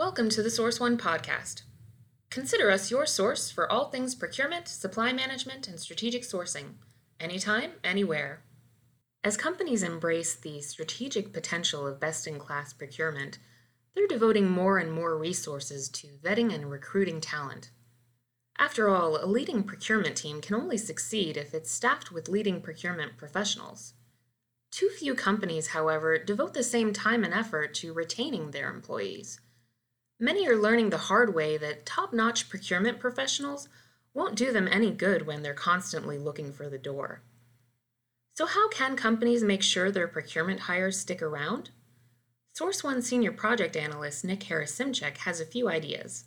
Welcome to the Source One podcast. Consider us your source for all things procurement, supply management, and strategic sourcing, anytime, anywhere. As companies embrace the strategic potential of best in class procurement, they're devoting more and more resources to vetting and recruiting talent. After all, a leading procurement team can only succeed if it's staffed with leading procurement professionals. Too few companies, however, devote the same time and effort to retaining their employees. Many are learning the hard way that top notch procurement professionals won't do them any good when they're constantly looking for the door. So, how can companies make sure their procurement hires stick around? Source One Senior Project Analyst Nick Harasymczuk has a few ideas.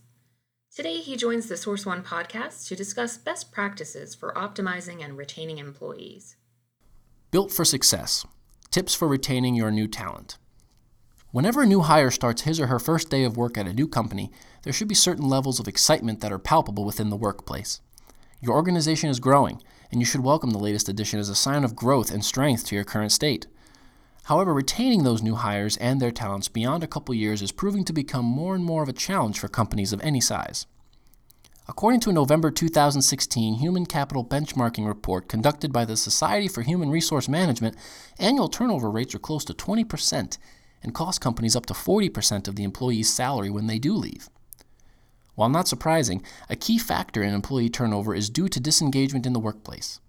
Today, he joins the Source One podcast to discuss best practices for optimizing and retaining employees. Built for Success Tips for Retaining Your New Talent. Whenever a new hire starts his or her first day of work at a new company, there should be certain levels of excitement that are palpable within the workplace. Your organization is growing, and you should welcome the latest addition as a sign of growth and strength to your current state. However, retaining those new hires and their talents beyond a couple years is proving to become more and more of a challenge for companies of any size. According to a November 2016 Human Capital Benchmarking Report conducted by the Society for Human Resource Management, annual turnover rates are close to 20% and cost companies up to 40% of the employee's salary when they do leave. While not surprising, a key factor in employee turnover is due to disengagement in the workplace.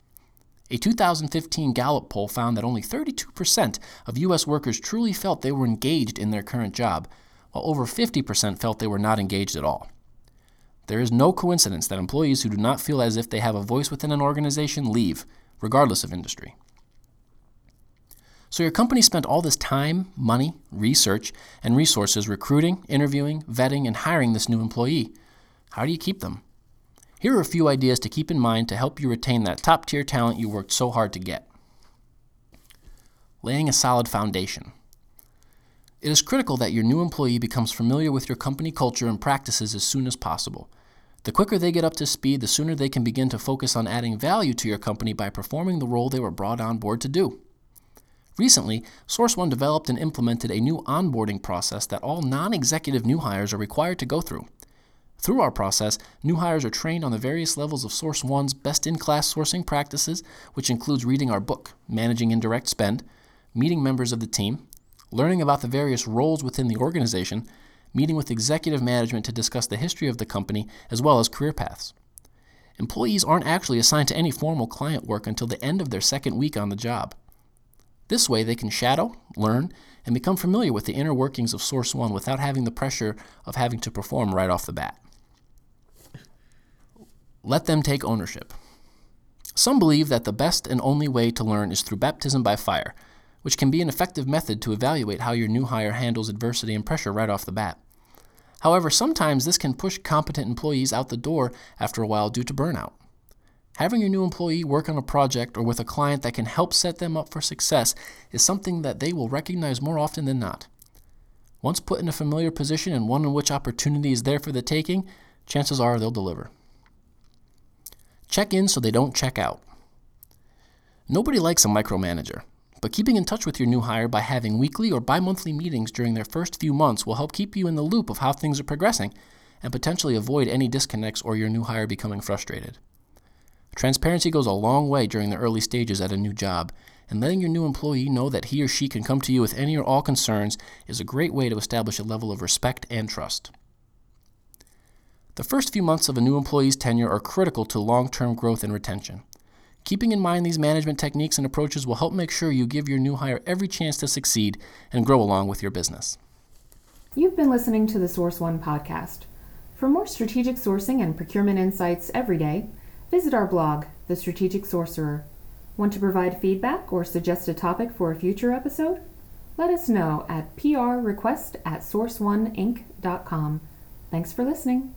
A 2015 Gallup poll found that only 32% of U.S. workers truly felt they were engaged in their current job, while over 50% felt they were not engaged at all. There is no coincidence that employees who do not feel as if they have a voice within an organization leave, regardless of industry. So, your company spent all this time, money, research, and resources recruiting, interviewing, vetting, and hiring this new employee. How do you keep them? Here are a few ideas to keep in mind to help you retain that top tier talent you worked so hard to get. Laying a solid foundation. It is critical that your new employee becomes familiar with your company culture and practices as soon as possible. The quicker they get up to speed, the sooner they can begin to focus on adding value to your company by performing the role they were brought on board to do. Recently, Source One developed and implemented a new onboarding process that all non executive new hires are required to go through. Through our process, new hires are trained on the various levels of Source One's best in class sourcing practices, which includes reading our book, Managing Indirect Spend, meeting members of the team, learning about the various roles within the organization, meeting with executive management to discuss the history of the company, as well as career paths. Employees aren't actually assigned to any formal client work until the end of their second week on the job. This way, they can shadow, learn, and become familiar with the inner workings of Source One without having the pressure of having to perform right off the bat. Let them take ownership. Some believe that the best and only way to learn is through baptism by fire, which can be an effective method to evaluate how your new hire handles adversity and pressure right off the bat. However, sometimes this can push competent employees out the door after a while due to burnout. Having your new employee work on a project or with a client that can help set them up for success is something that they will recognize more often than not. Once put in a familiar position and one in which opportunity is there for the taking, chances are they'll deliver. Check in so they don't check out. Nobody likes a micromanager, but keeping in touch with your new hire by having weekly or bi monthly meetings during their first few months will help keep you in the loop of how things are progressing and potentially avoid any disconnects or your new hire becoming frustrated. Transparency goes a long way during the early stages at a new job, and letting your new employee know that he or she can come to you with any or all concerns is a great way to establish a level of respect and trust. The first few months of a new employee's tenure are critical to long term growth and retention. Keeping in mind these management techniques and approaches will help make sure you give your new hire every chance to succeed and grow along with your business. You've been listening to the Source One podcast. For more strategic sourcing and procurement insights every day, visit our blog, The Strategic Sourceror. Want to provide feedback or suggest a topic for a future episode? Let us know at prrequest at sourceoneinc.com. Thanks for listening.